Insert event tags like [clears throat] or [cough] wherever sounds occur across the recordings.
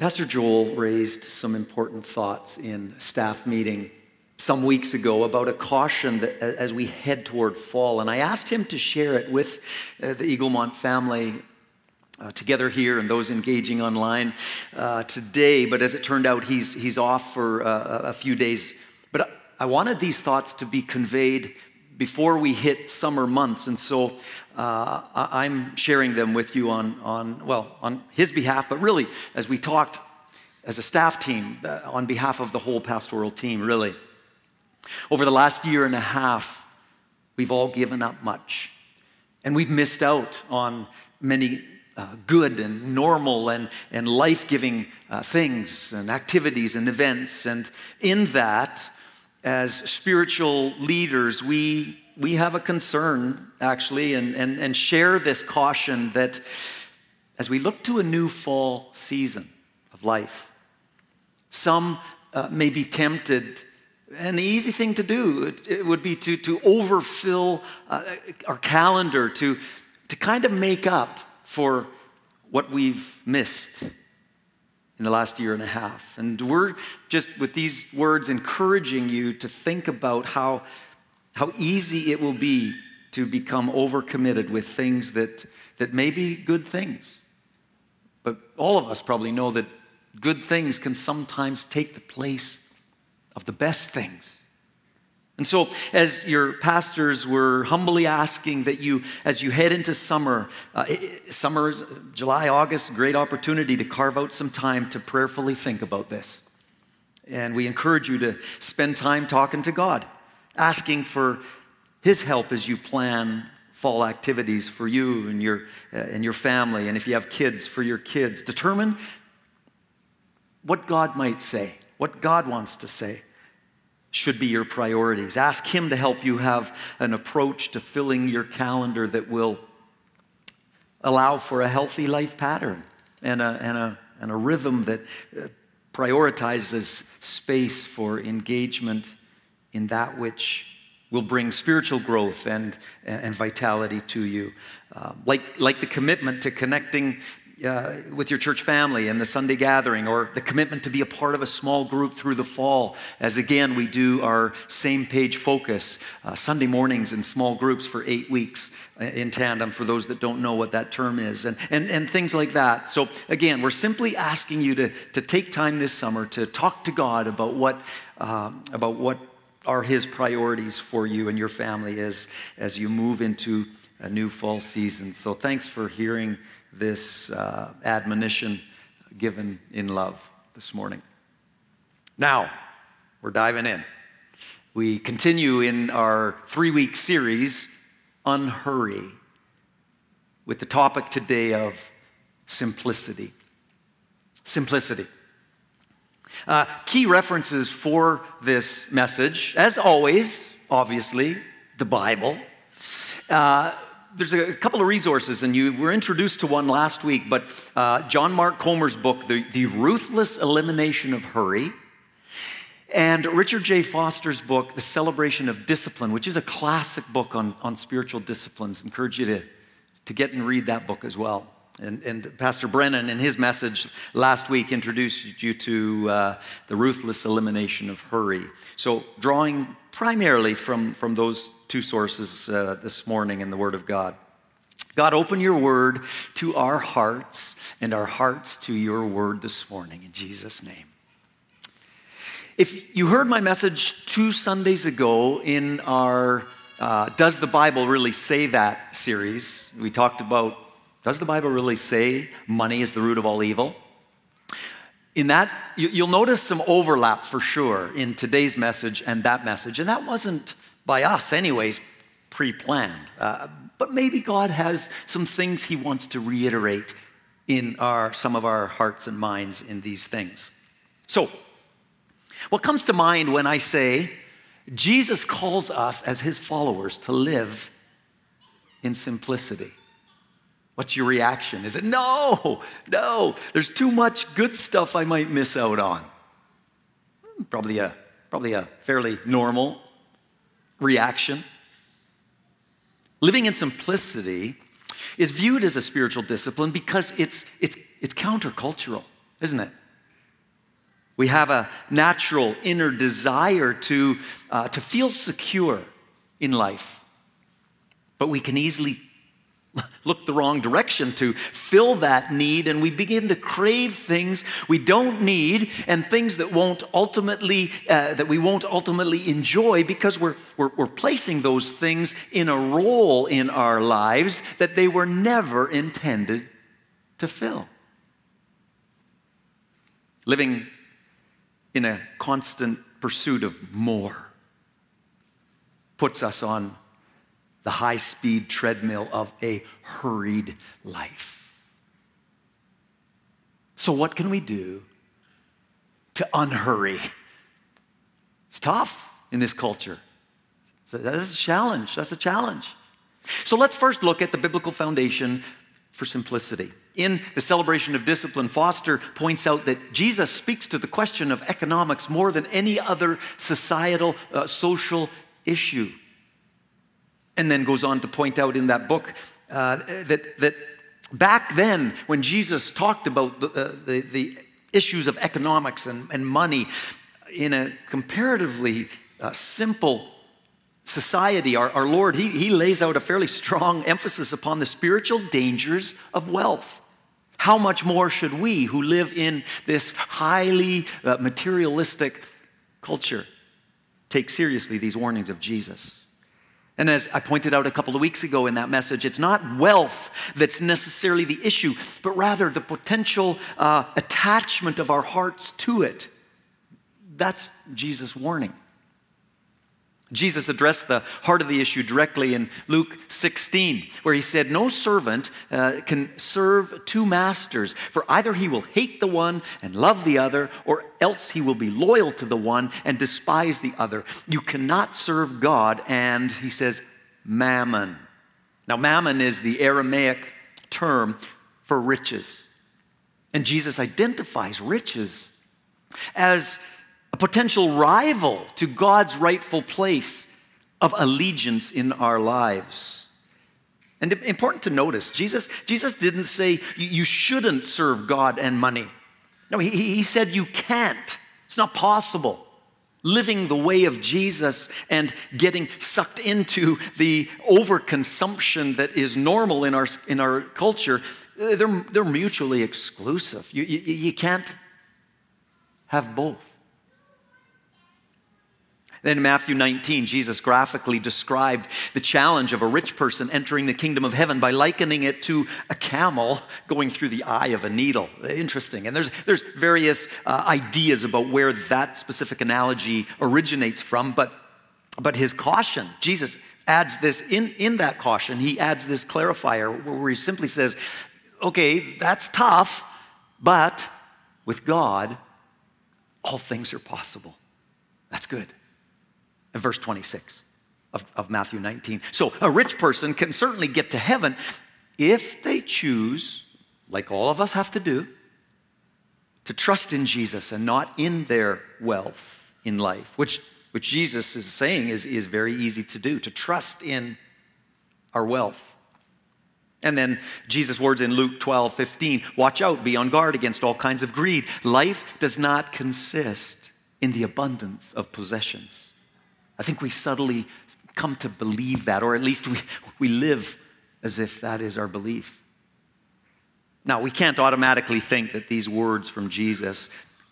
Pastor Joel raised some important thoughts in staff meeting some weeks ago about a caution that as we head toward fall, and I asked him to share it with uh, the Eaglemont family uh, together here and those engaging online uh, today. But as it turned out, he's, he's off for uh, a few days. But I wanted these thoughts to be conveyed before we hit summer months. And so uh, I'm sharing them with you on, on, well, on his behalf, but really as we talked as a staff team uh, on behalf of the whole pastoral team, really. Over the last year and a half, we've all given up much. And we've missed out on many uh, good and normal and, and life giving uh, things and activities and events. And in that, as spiritual leaders, we, we have a concern, actually, and, and, and share this caution that as we look to a new fall season of life, some uh, may be tempted, and the easy thing to do it, it would be to, to overfill uh, our calendar, to, to kind of make up for what we've missed in the last year and a half. And we're just, with these words, encouraging you to think about how, how easy it will be to become overcommitted with things that, that may be good things. But all of us probably know that good things can sometimes take the place of the best things. And so, as your pastors were humbly asking that you, as you head into summer, uh, summer, July, August, great opportunity to carve out some time to prayerfully think about this. And we encourage you to spend time talking to God, asking for His help as you plan fall activities for you and your, uh, and your family, and if you have kids, for your kids. Determine what God might say, what God wants to say should be your priorities. Ask Him to help you have an approach to filling your calendar that will allow for a healthy life pattern and a, and a, and a rhythm that uh, prioritizes space for engagement in that which will bring spiritual growth and, and vitality to you. Uh, like, like the commitment to connecting uh, with your church family and the Sunday gathering, or the commitment to be a part of a small group through the fall, as again we do our same page focus uh, Sunday mornings in small groups for eight weeks uh, in tandem for those that don't know what that term is, and, and, and things like that. So, again, we're simply asking you to, to take time this summer to talk to God about what, um, about what are His priorities for you and your family as, as you move into a new fall season. So, thanks for hearing this uh, admonition given in love this morning. Now, we're diving in. We continue in our three week series, Unhurry, with the topic today of simplicity. Simplicity. Uh, key references for this message, as always, obviously, the Bible. Uh, there's a couple of resources, and you were introduced to one last week, but uh, John Mark Comer's book, the, the Ruthless Elimination of Hurry, and Richard J. Foster's book, The Celebration of Discipline, which is a classic book on, on spiritual disciplines. Encourage you to, to get and read that book as well. And, and Pastor Brennan, in his message last week, introduced you to uh, the ruthless elimination of hurry. So, drawing primarily from, from those two sources uh, this morning in the Word of God. God, open your Word to our hearts and our hearts to your Word this morning in Jesus' name. If you heard my message two Sundays ago in our uh, Does the Bible Really Say That series, we talked about Does the Bible really say money is the root of all evil? In that, you'll notice some overlap for sure in today's message and that message. And that wasn't by us, anyways, pre planned. Uh, but maybe God has some things He wants to reiterate in our, some of our hearts and minds in these things. So, what comes to mind when I say Jesus calls us as His followers to live in simplicity? What's your reaction? Is it no, no, there's too much good stuff I might miss out on? Probably a, probably a fairly normal reaction. Living in simplicity is viewed as a spiritual discipline because it's, it's, it's countercultural, isn't it? We have a natural inner desire to, uh, to feel secure in life. But we can easily [laughs] look the wrong direction to fill that need and we begin to crave things we don't need and things that won't ultimately uh, that we won't ultimately enjoy because we're, we're, we're placing those things in a role in our lives that they were never intended to fill. Living in a constant pursuit of more puts us on the high speed treadmill of a hurried life. So, what can we do to unhurry? It's tough in this culture. So that's a challenge. That's a challenge. So, let's first look at the biblical foundation for simplicity. In the celebration of discipline, Foster points out that Jesus speaks to the question of economics more than any other societal, uh, social issue and then goes on to point out in that book uh, that, that back then, when Jesus talked about the, uh, the, the, issues of economics and, and money in a comparatively uh, simple society, our, our Lord, he, he lays out a fairly strong emphasis upon the spiritual dangers of wealth. How much more should we, who live in this highly uh, materialistic culture, take seriously these warnings of Jesus? And as I pointed out a couple of weeks ago in that message, it's not wealth that's necessarily the issue, but rather the potential uh, attachment of our hearts to it. That's Jesus' warning. Jesus addressed the heart of the issue directly in Luke 16, where he said, No servant uh, can serve two masters, for either he will hate the one and love the other, or else he will be loyal to the one and despise the other. You cannot serve God and, he says, mammon. Now, mammon is the Aramaic term for riches. And Jesus identifies riches as a potential rival to God's rightful place of allegiance in our lives. And important to notice, Jesus, Jesus didn't say you shouldn't serve God and money. No, he, he said you can't. It's not possible. Living the way of Jesus and getting sucked into the overconsumption that is normal in our, in our culture, they're, they're mutually exclusive. You, you, you can't have both. Then in Matthew 19, Jesus graphically described the challenge of a rich person entering the kingdom of heaven by likening it to a camel going through the eye of a needle. Interesting. And there's, there's various uh, ideas about where that specific analogy originates from, but, but his caution, Jesus adds this in, in that caution, he adds this clarifier where he simply says, okay, that's tough, but with God, all things are possible. That's good in verse 26 of, of Matthew 19. So a rich person can certainly get to heaven if they choose, like all of us have to do, to trust in Jesus and not in their wealth in life, which, which Jesus is saying is, is very easy to do, to trust in our wealth. And then Jesus' words in Luke 12, 15 watch out, be on guard against all kinds of greed. Life does not consist in the abundance of possessions. I think we subtly come to believe that, or at least we, we live as if that is our belief. Now, we can't automatically think that these words from Jesus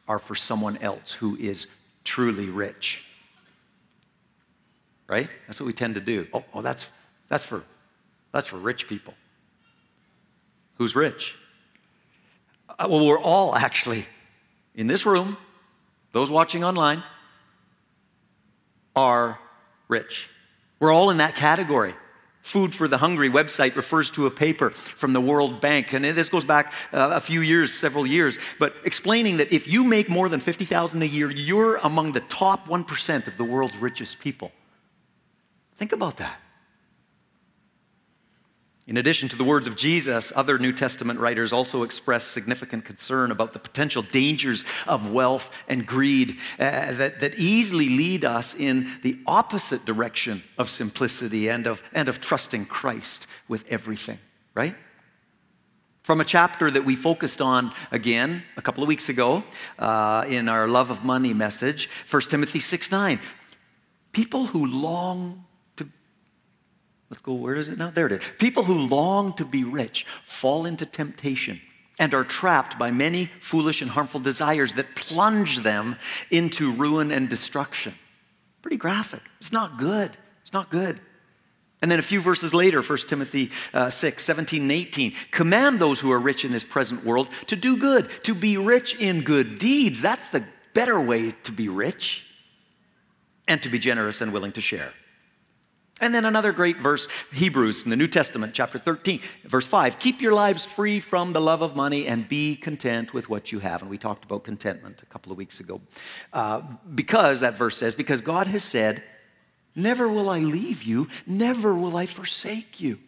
are for someone else who is truly rich. Right? That's what we tend to do. Oh, oh that's, that's, for, that's for rich people. Who's rich? Uh, well, we're all actually in this room, those watching online, are rich. We're all in that category. Food for the Hungry website refers to a paper from the World Bank, and this goes back uh, a few years, several years, but explaining that if you make more than 50,000 a year, you're among the top 1% of the world's richest people. Think about that. In addition to the words of Jesus, other New Testament writers also express significant concern about the potential dangers of wealth and greed uh, that, that easily lead us in the opposite direction of simplicity and of, and of trusting Christ with everything, right? from a chapter that we focused on again a couple of weeks ago uh, in our love of money message 1 timothy 6 9 people who long let's go where is it? Now there it is. People who long to be rich fall into temptation and are trapped by many foolish and harmful desires that plunge them into ruin and destruction. Pretty graphic. It's not good. It's not good. And then a few verses later, 1 Timothy uh, 6, 17 and 18, command those who are rich in this present world to do good, to be rich in good deeds. That's the better way to be rich, and to be generous and willing to share. And then another great verse, Hebrews in the New Testament, chapter 13, verse 5 Keep your lives free from the love of money and be content with what you have. And we talked about contentment a couple of weeks ago. Uh, because, that verse says, because God has said, Never will I leave you, never will I forsake you.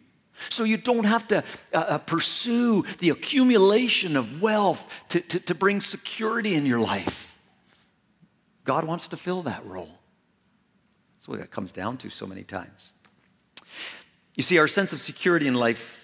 So you don't have to uh, uh, pursue the accumulation of wealth to, to, to bring security in your life. God wants to fill that role. That's what it comes down to so many times. You see, our sense of security in life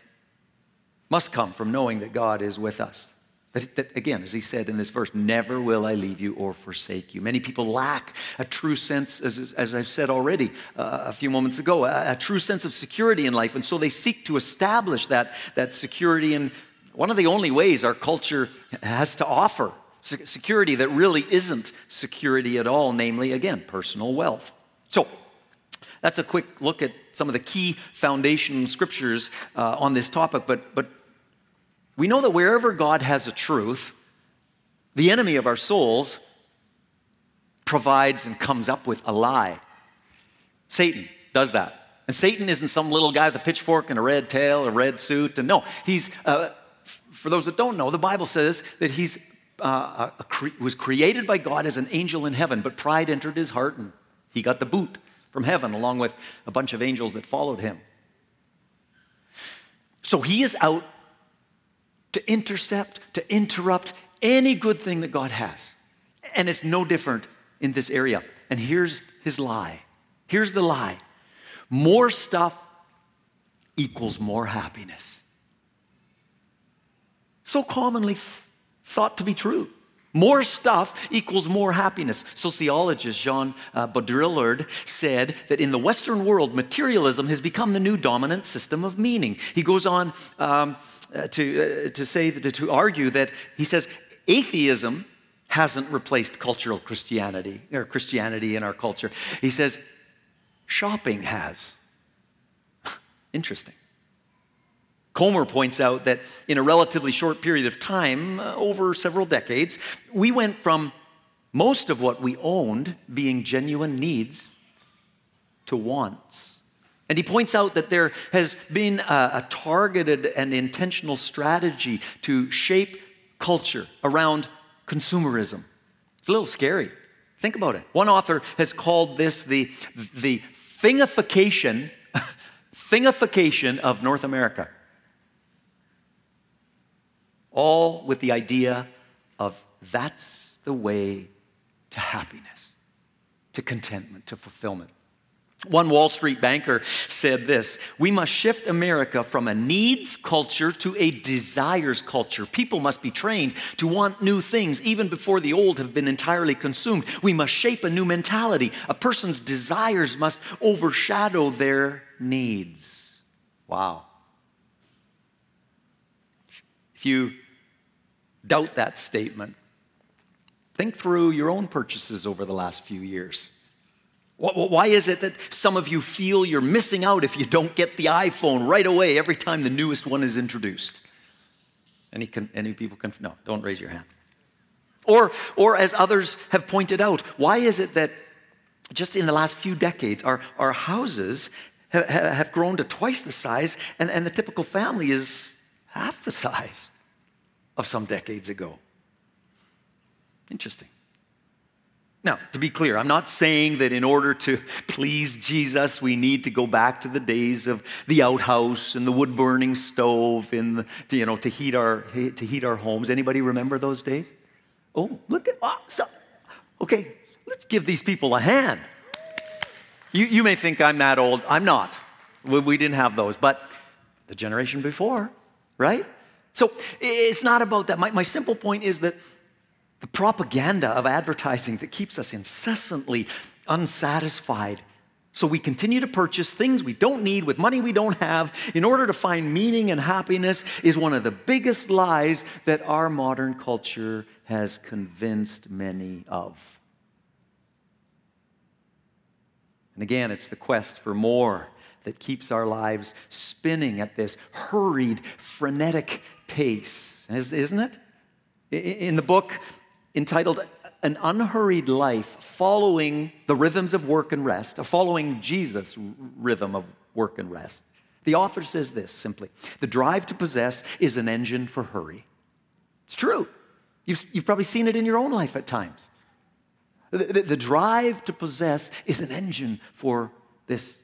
must come from knowing that God is with us. That, that, again, as he said in this verse, never will I leave you or forsake you. Many people lack a true sense, as, as I've said already uh, a few moments ago, a, a, true sense of security in life. And so they seek to establish that, that security in one of the only ways our culture has to offer security that really isn't security at all, namely, again, personal wealth. So, that's a quick look at some of the key foundation scriptures uh, on this topic, but, but we know that wherever God has a truth, the enemy of our souls provides and comes up with a lie. Satan does that. And Satan isn't some little guy with a pitchfork and a red tail, a red suit. And no, he's, uh, for those that don't know, the Bible says that he's uh, cre- was created by God as an angel in heaven, but pride entered his heart and he got the boot from heaven along with a bunch of angels that followed him. So he is out to intercept, to interrupt any good thing that God has. And it's no different in this area. And here's his lie. Here's the lie more stuff equals more happiness. So commonly thought to be true. More stuff equals more happiness. Sociologist Jean uh, Baudrillard said that in the Western world, materialism has become the new dominant system of meaning. He goes on um, uh, to, uh, to say, that, to argue that he says atheism hasn't replaced cultural Christianity or Christianity in our culture. He says shopping has. [laughs] Interesting. Comer points out that in a relatively short period of time, uh, over several decades, we went from most of what we owned being genuine needs to wants. And he points out that there has been a, a targeted and intentional strategy to shape culture around consumerism. It's a little scary. Think about it. One author has called this the, the thingification, [laughs] thingification of North America all with the idea of that's the way to happiness, to contentment, to fulfillment. One Wall Street banker said this We must shift America from a needs culture to a desires culture. People must be trained to want new things even before the old have been entirely consumed. We must shape a new mentality. A person's desires must overshadow their needs. Wow. If you doubt that statement. Think through your own purchases over the last few years. Why is it that some of you feel you're missing out if you don't get the iPhone right away every time the newest one is introduced? Any, any people can, no, don't raise your hand. Or, or as others have pointed out, why is it that just in the last few decades, our, our houses have, have grown to twice the size and, and the typical family is half the size? Of some decades ago. Interesting. Now, to be clear, I'm not saying that in order to [laughs] please Jesus, we need to go back to the days of the outhouse and the wood burning stove in the, to, you know, to heat our, to heat our homes. Anybody remember those days? Oh, look at, oh, so, okay, let's give these people a hand. You, you may think I'm that old. I'm not. We, we didn't have those. But the generation before, right? So it's not about that. My, my simple point is that the propaganda of advertising that keeps us incessantly unsatisfied. So we continue to purchase things we don't need with money we don't have in order to find meaning and happiness is one of the biggest lies that our modern culture has convinced many of. And again, it's the quest for more that keeps our lives spinning at this hurried, frenetic pace, isn't it? In the book entitled An Unhurried Life, following the rhythms of work and rest, a following Jesus' rhythm of work and rest, the author says this simply The drive to possess is an engine for hurry. It's true. You've, you've probably seen it in your own life at times. The, the, the drive to possess is an engine for this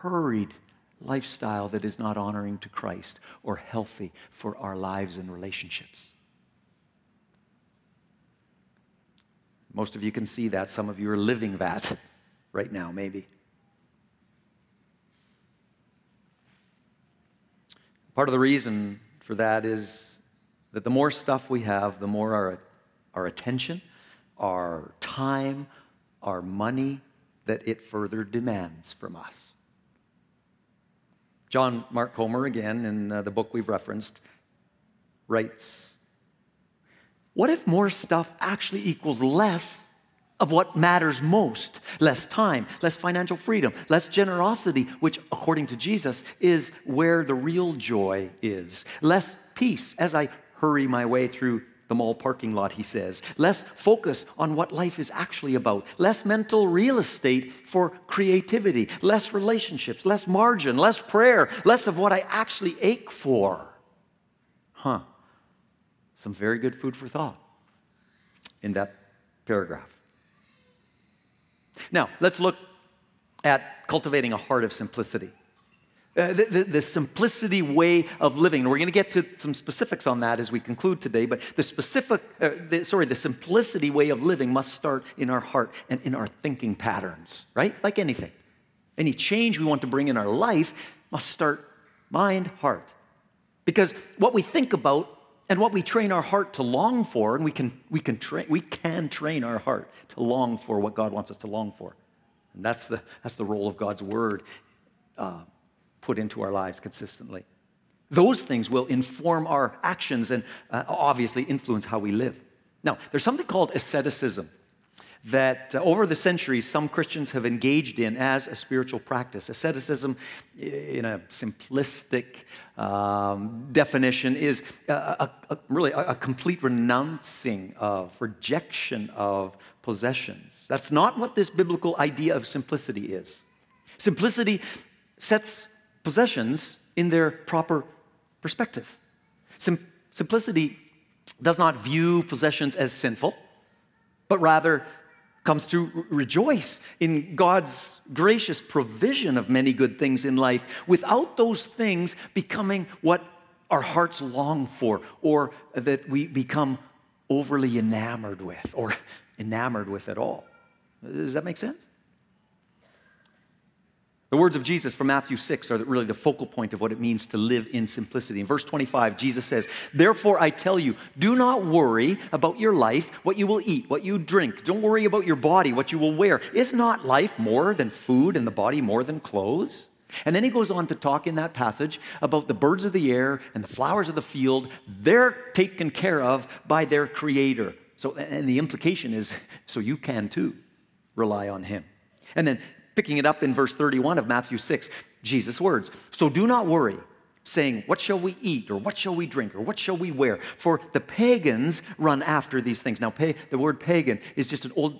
hurried lifestyle that is not honoring to Christ or healthy for our lives and relationships. Most of you can see that. Some of you are living that [laughs] right now, maybe. Part of the reason for that is that the more stuff we have, the more our, our attention, our time, our money that it further demands from us. John Mark Comer, again, in uh, the book we've referenced, writes What if more stuff actually equals less of what matters most? Less time, less financial freedom, less generosity, which, according to Jesus, is where the real joy is. Less peace as I hurry my way through the mall parking lot, he says. Less focus on what life is actually about. Less mental real estate for creativity. Less relationships. Less margin. Less prayer. Less of what I actually ache for. Huh. Some very good food for thought in that paragraph. Now, let's look at cultivating a heart of simplicity. Uh, the, the, the, simplicity way of living. And we're going to get to some specifics on that as we conclude today, but the specific, uh, the, sorry, the simplicity way of living must start in our heart and in our thinking patterns, right? Like anything. Any change we want to bring in our life must start mind, heart. Because what we think about and what we train our heart to long for, and we can, we can, tra- we can train our heart to long for what God wants us to long for. And that's the, that's the role of God's word. Uh, put into our lives consistently. Those things will inform our actions and uh, obviously influence how we live. Now, there's something called asceticism that uh, over the centuries some Christians have engaged in as a spiritual practice. Asceticism, in a simplistic um, definition, is a, a, a really a, complete renouncing of, rejection of possessions. That's not what this biblical idea of simplicity is. Simplicity sets possessions in their proper perspective. Sim- simplicity does not view possessions as sinful, but rather comes to rejoice in God's gracious provision of many good things in life without those things becoming what our hearts long for or that we become overly enamored with or [laughs] enamored with at all. Does that make sense? The words of Jesus from Matthew 6 are really the focal point of what it means to live in simplicity. In verse 25, Jesus says, Therefore I tell you, do not worry about your life, what you will eat, what you drink. Don't worry about your body, what you will wear. Is not life more than food and the body more than clothes? And then he goes on to talk in that passage about the birds of the air and the flowers of the field. They're taken care of by their creator. So, and the implication is, [laughs] so you can too rely on him. And then Picking it up in verse 31 of Matthew 6, Jesus' words. So do not worry, saying, What shall we eat, or what shall we drink, or what shall we wear? For the pagans run after these things. Now, the word pagan is just an old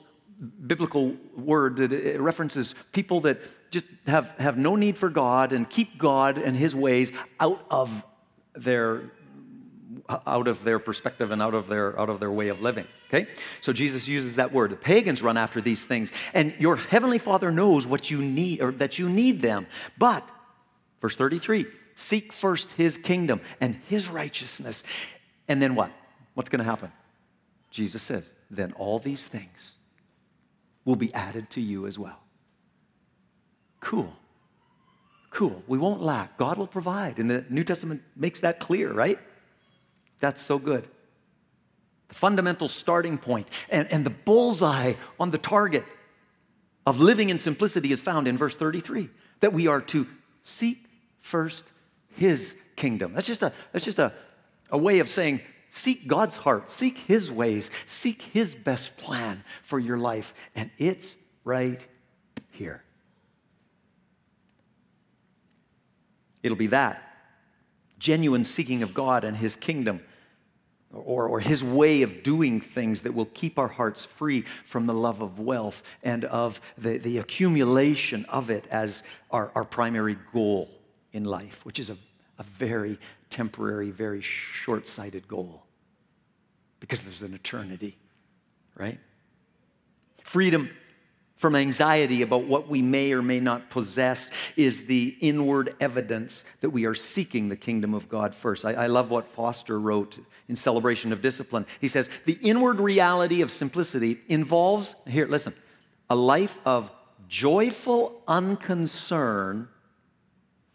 biblical word that references people that just have, have no need for God and keep God and his ways out of their out of their perspective and out of their out of their way of living okay? So jesus uses that word. The pagans run after these things. And your heavenly father knows what you need or that you need them. But verse 33 seek first his kingdom and his righteousness. And then what? What's going to happen? Jesus says then all these things will be added to you as well. Cool. Cool. We won't lack. God will provide. And the New Testament makes that clear, right? That's so good. The fundamental starting point and, and the bullseye on the target of living in simplicity is found in verse 33 that we are to seek first his kingdom. That's just a, that's just a, a way of saying seek God's heart, seek his ways, seek his best plan for your life. And it's right here. It'll be that genuine seeking of God and his kingdom or, or his way of doing things that will keep our hearts free from the love of wealth and of the, the accumulation of it as our, our primary goal in life, which is a, a very temporary, very short sighted goal because there's an eternity, right? Freedom from anxiety about what we may or may not possess is the inward evidence that we are seeking the kingdom of God first. I, I, love what Foster wrote in Celebration of Discipline. He says, The inward reality of simplicity involves, here, listen, a life of joyful unconcern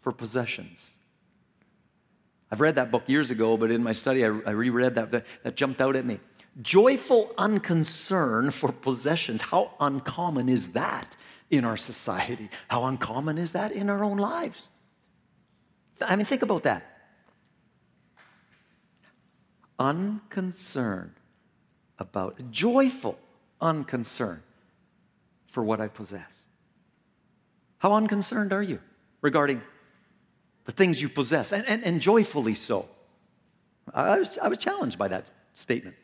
for possessions. I've read that book years ago, but in my study, I, I reread that, that. That jumped out at me. Joyful unconcern for possessions. How uncommon is that in our society? How uncommon is that in our own lives? I mean, think about that. Unconcerned about, joyful unconcern for what I possess. How unconcerned are you regarding the things you possess, and, and, and joyfully so? I was, I was challenged by that statement.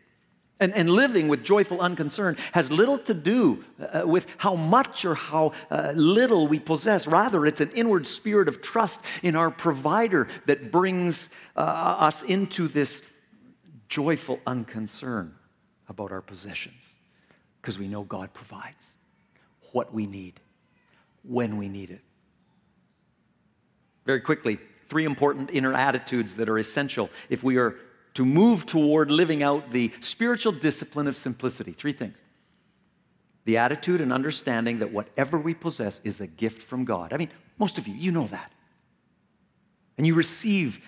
And, and living with joyful unconcern has little to do uh, with how much or how uh, little we possess. Rather, it's an inward spirit of trust in our provider that brings uh, us into this joyful unconcern about our possessions because we know God provides what we need when we need it. Very quickly, three important inner attitudes that are essential if we are to move toward living out the spiritual discipline of simplicity. Three things the attitude and understanding that whatever we possess is a gift from God. I mean, most of you, you know that. And you receive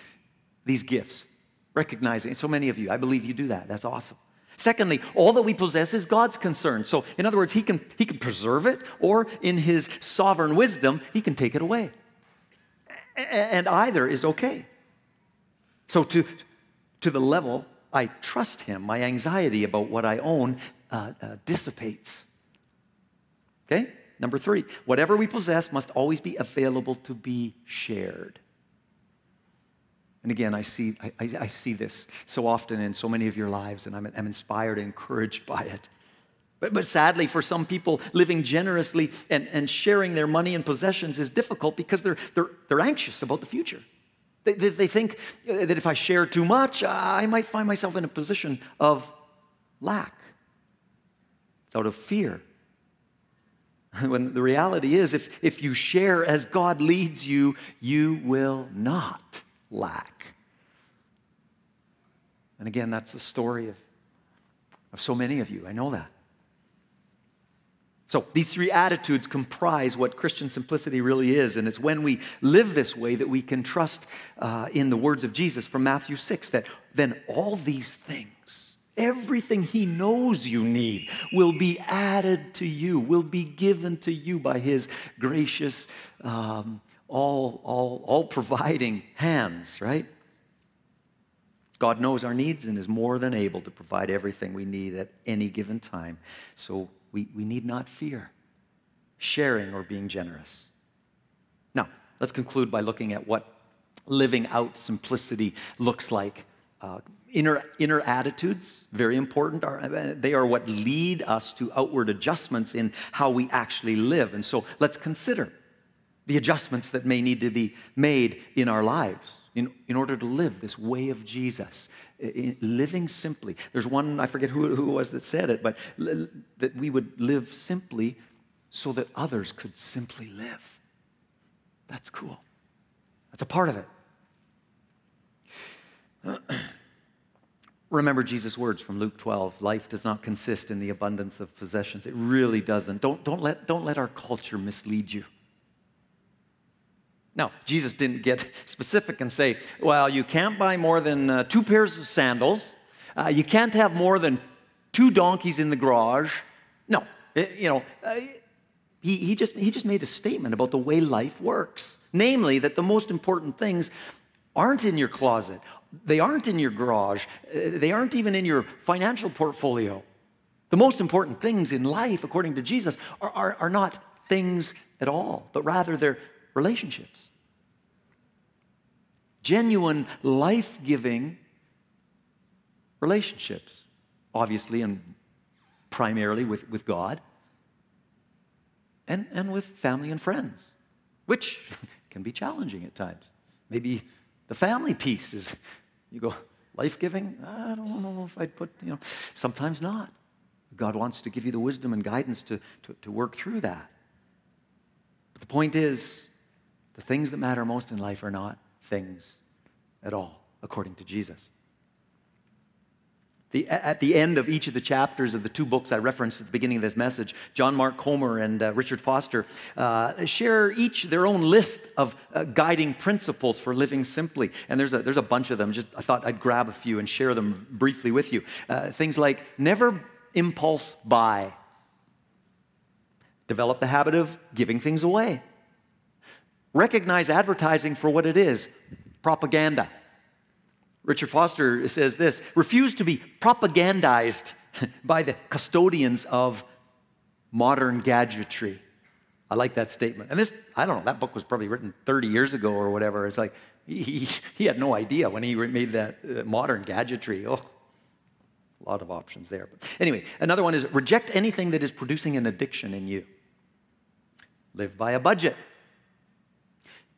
these gifts, recognizing, so many of you, I believe you do that. That's awesome. Secondly, all that we possess is God's concern. So, in other words, He can, he can preserve it, or in His sovereign wisdom, He can take it away. And either is okay. So, to, to the level I trust Him, my anxiety about what I own uh, uh, dissipates. Okay? Number three, whatever we possess must always be available to be shared. And again, I see, I, I, see this so often in so many of your lives, and I'm, I'm inspired and encouraged by it. But, but sadly, for some people, living generously and, and sharing their money and possessions is difficult because they're, they're, they're anxious about the future. They, they, think uh, that if I share too much, uh, I might find myself in a position of lack. It's out of fear. [laughs] When the reality is, if, if you share as God leads you, you will not lack. And again, that's the story of, of so many of you. I know that. So, these three attitudes comprise what Christian simplicity really is. And it's when we live this way that we can trust uh, in the words of Jesus from Matthew 6 that then all these things, everything He knows you need, will be added to you, will be given to you by His gracious, um, all, all, all providing hands, right? God knows our needs and is more than able to provide everything we need at any given time. So we, we need not fear sharing or being generous. Now, let's conclude by looking at what living out simplicity looks like. Uh, inner, inner attitudes, very important. Are, they are what lead us to outward adjustments in how we actually live. And so let's consider the adjustments that may need to be made in our lives in, in order to live this way of Jesus, in, living simply. There's one, I forget who, who it was that said it, but li, that we would live simply so that others could simply live. That's cool. That's a part of it. [clears throat] Remember Jesus' words from Luke 12 life does not consist in the abundance of possessions. It really doesn't. Don't, don't, let, don't let our culture mislead you. Now, Jesus didn't get [laughs] specific and say, well, you can't buy more than uh, two pairs of sandals, uh, you can't have more than two donkeys in the garage. No, it, you know, uh, he, he, just, he just made a statement about the way life works. Namely, that the most important things aren't in your closet, they aren't in your garage, uh, they aren't even in your financial portfolio. The most important things in life, according to Jesus, are, are, are not things at all, but rather they're relationships. Genuine, life giving relationships, obviously, and primarily with, with God, and, and with family and friends, which [laughs] can be challenging at times. Maybe the family piece is, you go, life giving? I don't know if I'd put, you know, sometimes not. God wants to give you the wisdom and guidance to, to, to work through that. But the point is, the things that matter most in life are not things at all, according to Jesus. The, at the end of each of the chapters of the two books I referenced at the beginning of this message, John Mark Comer and uh, Richard Foster uh, share each their own list of uh, guiding principles for living simply. And there's a, there's a bunch of them. Just I thought I'd grab a few and share them briefly with you. Uh, things like never impulse buy, develop the habit of giving things away, recognize advertising for what it is propaganda. Richard Foster says this refuse to be propagandized [laughs] by the custodians of modern gadgetry. I like that statement. And this, I don't know, that book was probably written 30 years ago or whatever. It's like he, he had no idea when he made that uh, modern gadgetry. Oh, a lot of options there. But anyway, another one is reject anything that is producing an addiction in you. Live by a budget.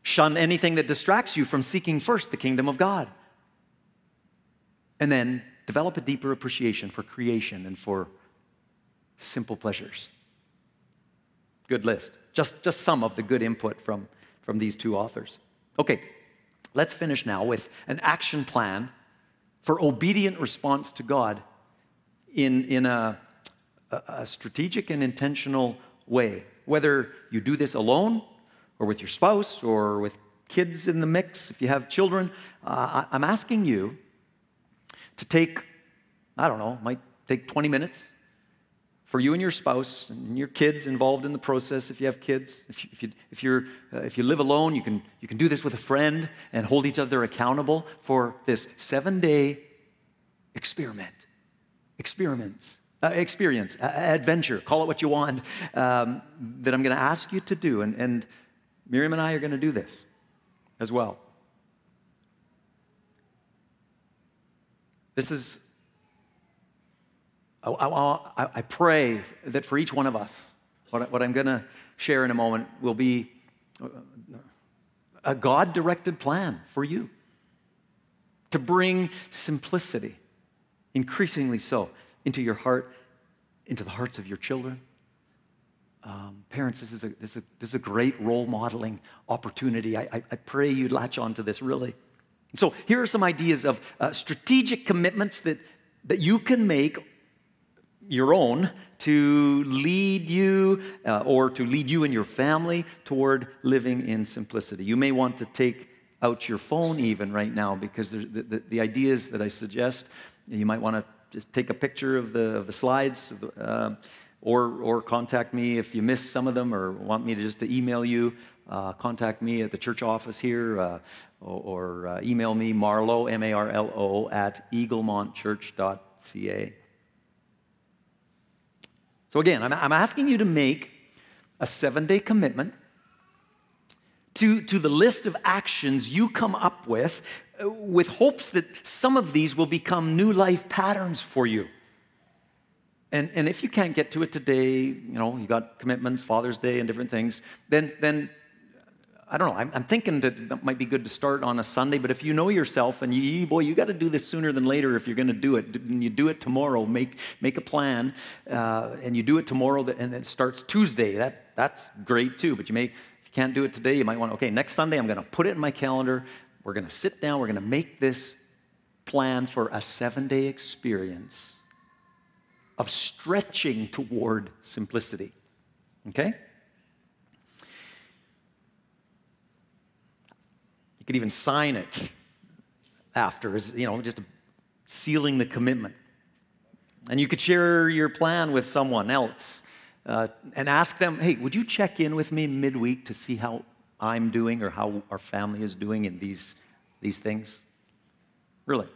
Shun anything that distracts you from seeking first the kingdom of God. And then develop a deeper appreciation for creation and for simple pleasures. Good list. Just, just some of the good input from, from these two authors. Okay, let's finish now with an action plan for obedient response to God in, in a, a strategic and intentional way. Whether you do this alone or with your spouse or with kids in the mix, if you have children, uh, I'm asking you to take, I don't know, might take 20 minutes for you and your spouse and your kids involved in the process if you have kids. If, you, if, you, if, you're, uh, if you live alone, you can, you can do this with a friend and hold each other accountable for this seven day experiment. Experiments. Uh, experience, adventure, call it what you want, um, that I'm going to ask you to do. And, and Miriam and I are going to do this as well. This is, I, I, I pray that for each one of us, what, what I'm going to share in a moment will be a God directed plan for you to bring simplicity, increasingly so, into your heart, into the hearts of your children. Um, parents, this is, a, this, is a, this is a great role modeling opportunity. I, I, I pray you'd latch onto this really. So here are some ideas of uh, strategic commitments that, that you can make your own to lead you uh, or to lead you and your family toward living in simplicity. You may want to take out your phone even right now because the, the, the ideas that I suggest, you might want to just take a picture of the, of the slides uh, or, or contact me if you missed some of them or want me to just to email you. Uh, contact me at the church office here uh, or, or uh, email me, Marlo, M A R L O, at eaglemontchurch.ca. So, again, I'm, I'm asking you to make a seven day commitment to, to the list of actions you come up with, uh, with hopes that some of these will become new life patterns for you. And, and if you can't get to it today, you know, you got commitments, Father's Day, and different things, then, then I don't know. I'm, I'm, thinking that might be good to start on a Sunday, but if you know yourself and you, boy, you got to do this sooner than later if you're going to do it. And you do it tomorrow, make, make a plan, uh, and you do it tomorrow, and it starts Tuesday. That, that's great too, but you may, if you can't do it today, you might want, okay, next Sunday, I'm going to put it in my calendar. We're going to sit down, we're going to make this plan for a seven day experience of stretching toward simplicity. Okay? You could even sign it after, you know, just sealing the commitment. And you could share your plan with someone else uh, and ask them, hey, would you check in with me midweek to see how I'm doing or how our family is doing in these, these things? Really.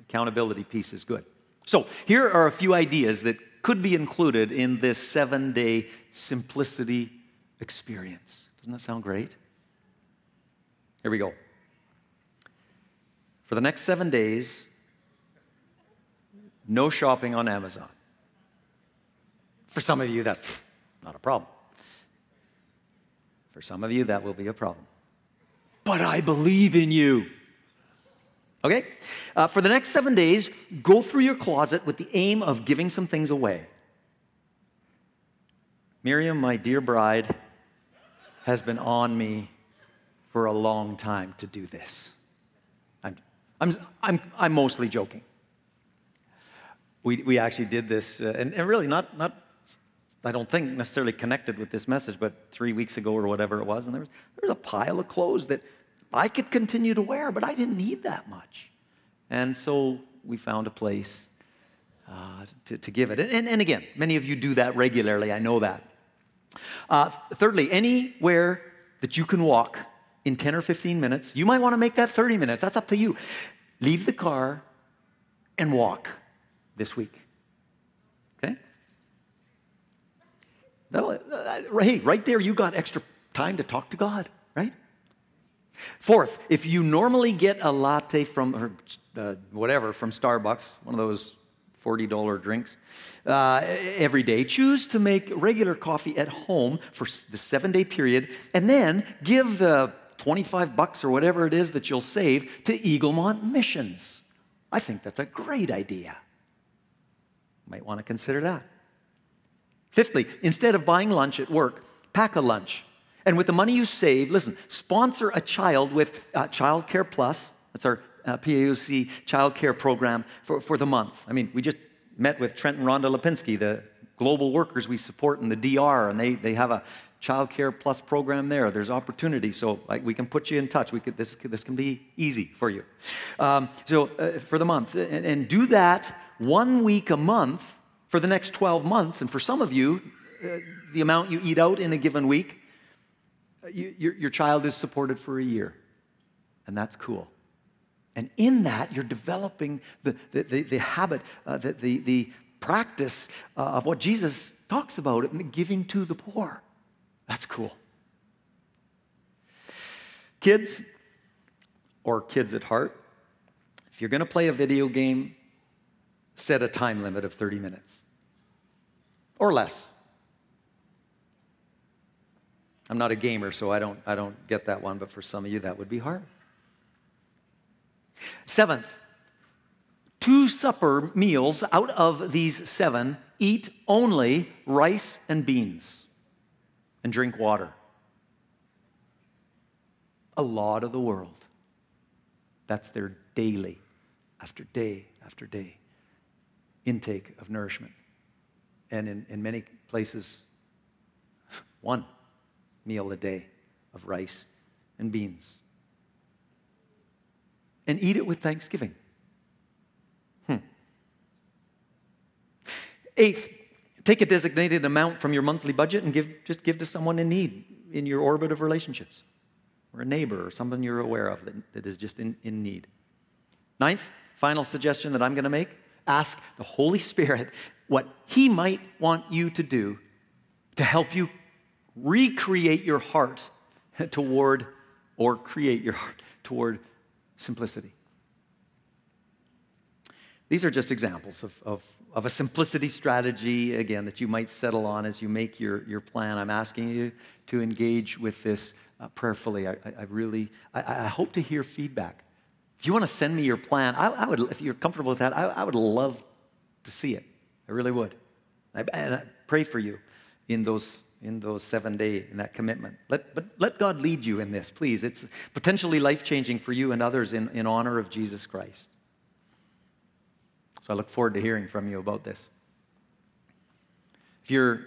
Accountability piece is good. So, here are a few ideas that could be included in this seven day simplicity experience. Doesn't that sound great? Here we go. For the next seven days, no shopping on Amazon. For some of you, that's not a problem. For some of you, that will be a problem. But I believe in you. Okay? Uh, for the next seven days, go through your closet with the aim of giving some things away. Miriam, my dear bride, has been on me for a long time to do this. I'm, I'm, I'm, I'm mostly joking. We, we actually did this, uh, and, and really not, not, I don't think necessarily connected with this message, but three weeks ago or whatever it was, and there was, there was a pile of clothes that I could continue to wear, but I didn't need that much. And so we found a place uh, to, to give it. And, and again, many of you do that regularly, I know that. Uh, thirdly, anywhere that you can walk in 10 or 15 minutes, you might want to make that 30 minutes. That's up to you. Leave the car and walk this week. Okay? Uh, hey, right there, you got extra time to talk to God? Fourth, if you normally get a latte from, or uh, whatever, from Starbucks, one of those $40 drinks uh, every day, choose to make regular coffee at home for the seven day period, and then give the 25 bucks or whatever it is that you'll save to Eaglemont Missions. I think that's a great idea. Might want to consider that. Fifthly, instead of buying lunch at work, pack a lunch and with the money you save, listen, sponsor a child with uh, Child Care Plus. That's our uh, PAOC child care program for, for the month. I mean, we just met with Trent and Rhonda Lipinski, the global workers we support in the DR, and they, they have a child care plus program there. There's opportunity, so like, we can put you in touch. We could, this, this can be easy for you. Um, so uh, for the month, and, and do that one week a month for the next 12 months. And for some of you, uh, the amount you eat out in a given week you, your, your child is supported for a year, and that's cool. And in that, you're developing the, the, the, the habit, uh, the, the, the practice uh, of what Jesus talks about giving to the poor. That's cool. Kids, or kids at heart, if you're going to play a video game, set a time limit of 30 minutes or less. I'm not a gamer, so I don't, I don't get that one, but for some of you, that would be hard. Seventh, two supper meals out of these seven eat only rice and beans and drink water. A lot of the world, that's their daily, after day after day, intake of nourishment. And in, in many places, [laughs] one meal a day of rice and beans. And eat it with thanksgiving. Hmm. Eighth, take a designated amount from your monthly budget and give, just give to someone in need in your orbit of relationships, or a neighbor, or someone you're aware of that, that is just in, in need. Ninth, final suggestion that I'm going to make ask the Holy Spirit what He might want you to do to help you recreate your heart [laughs] toward, or create your heart toward simplicity. These are just examples of, of, of, a simplicity strategy, again, that you might settle on as you make your, your plan. I'm asking you to engage with this uh, prayerfully. I, I really, I, I, hope to hear feedback. If you want to send me your plan, I, I would, if you're comfortable with that, I, would love to see it. I really would. and I pray for you in those in those seven day in that commitment. Let, but let God lead you in this, please. It's potentially life changing for you and others in, in honor of Jesus Christ. So I look forward to hearing from you about this. If you're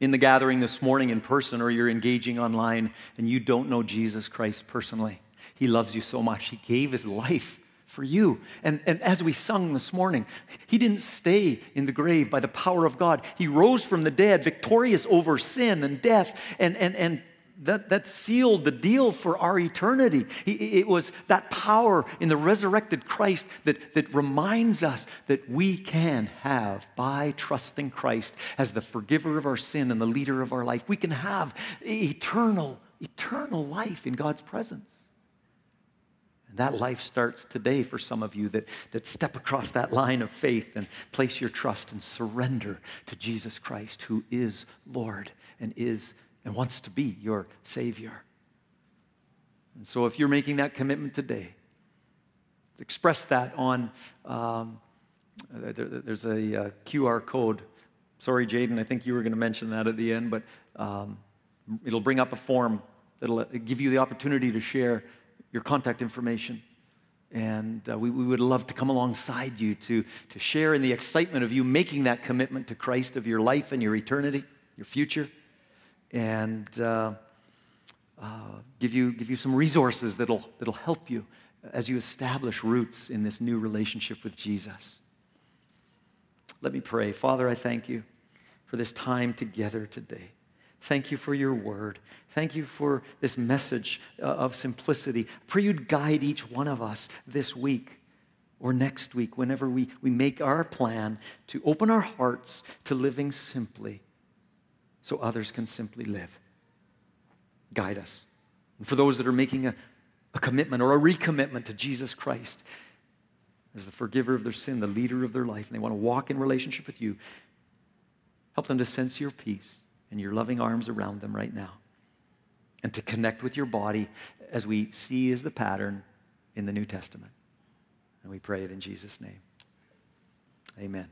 in the gathering this morning in person or you're engaging online and you don't know Jesus Christ personally, He loves you so much. He gave his life for you. And, and as we sung this morning, he didn't stay in the grave by the power of God. He rose from the dead, victorious over sin and death, and, and, and that, that sealed the deal for our eternity. It was that power in the resurrected Christ that, that reminds us that we can have, by trusting Christ as the forgiver of our sin and the leader of our life, we can have eternal, eternal life in God's presence. That life starts today for some of you that, that step across that line of faith and place your trust and surrender to Jesus Christ, who is Lord and is and wants to be your Savior. And so, if you're making that commitment today, express that on. Um, there, there's a, a, QR code. Sorry, Jaden, I think you were going to mention that at the end, but um, it'll bring up a form that'll uh, give you the opportunity to share your contact information. And uh, we, we would love to come alongside you to, to share in the excitement of you making that commitment to Christ of your life and your eternity, your future and uh, uh, give, you, give you some resources that'll, that'll help you as you establish roots in this new relationship with Jesus. Let me pray. Father, I thank you for this time together today. Thank you for your word. Thank you for this message uh, of simplicity. Pray you'd guide each one of us this week or next week whenever we, we make our plan to open our hearts to living simply so others can simply live. Guide us. And for those that are making a, a commitment or a recommitment to Jesus Christ as the forgiver of their sin, the leader of their life, and they want to walk in relationship with you, help them to sense your peace and your loving arms around them right now. And to connect with your body as we see as the pattern in the New Testament. And we pray it in Jesus' name. Amen.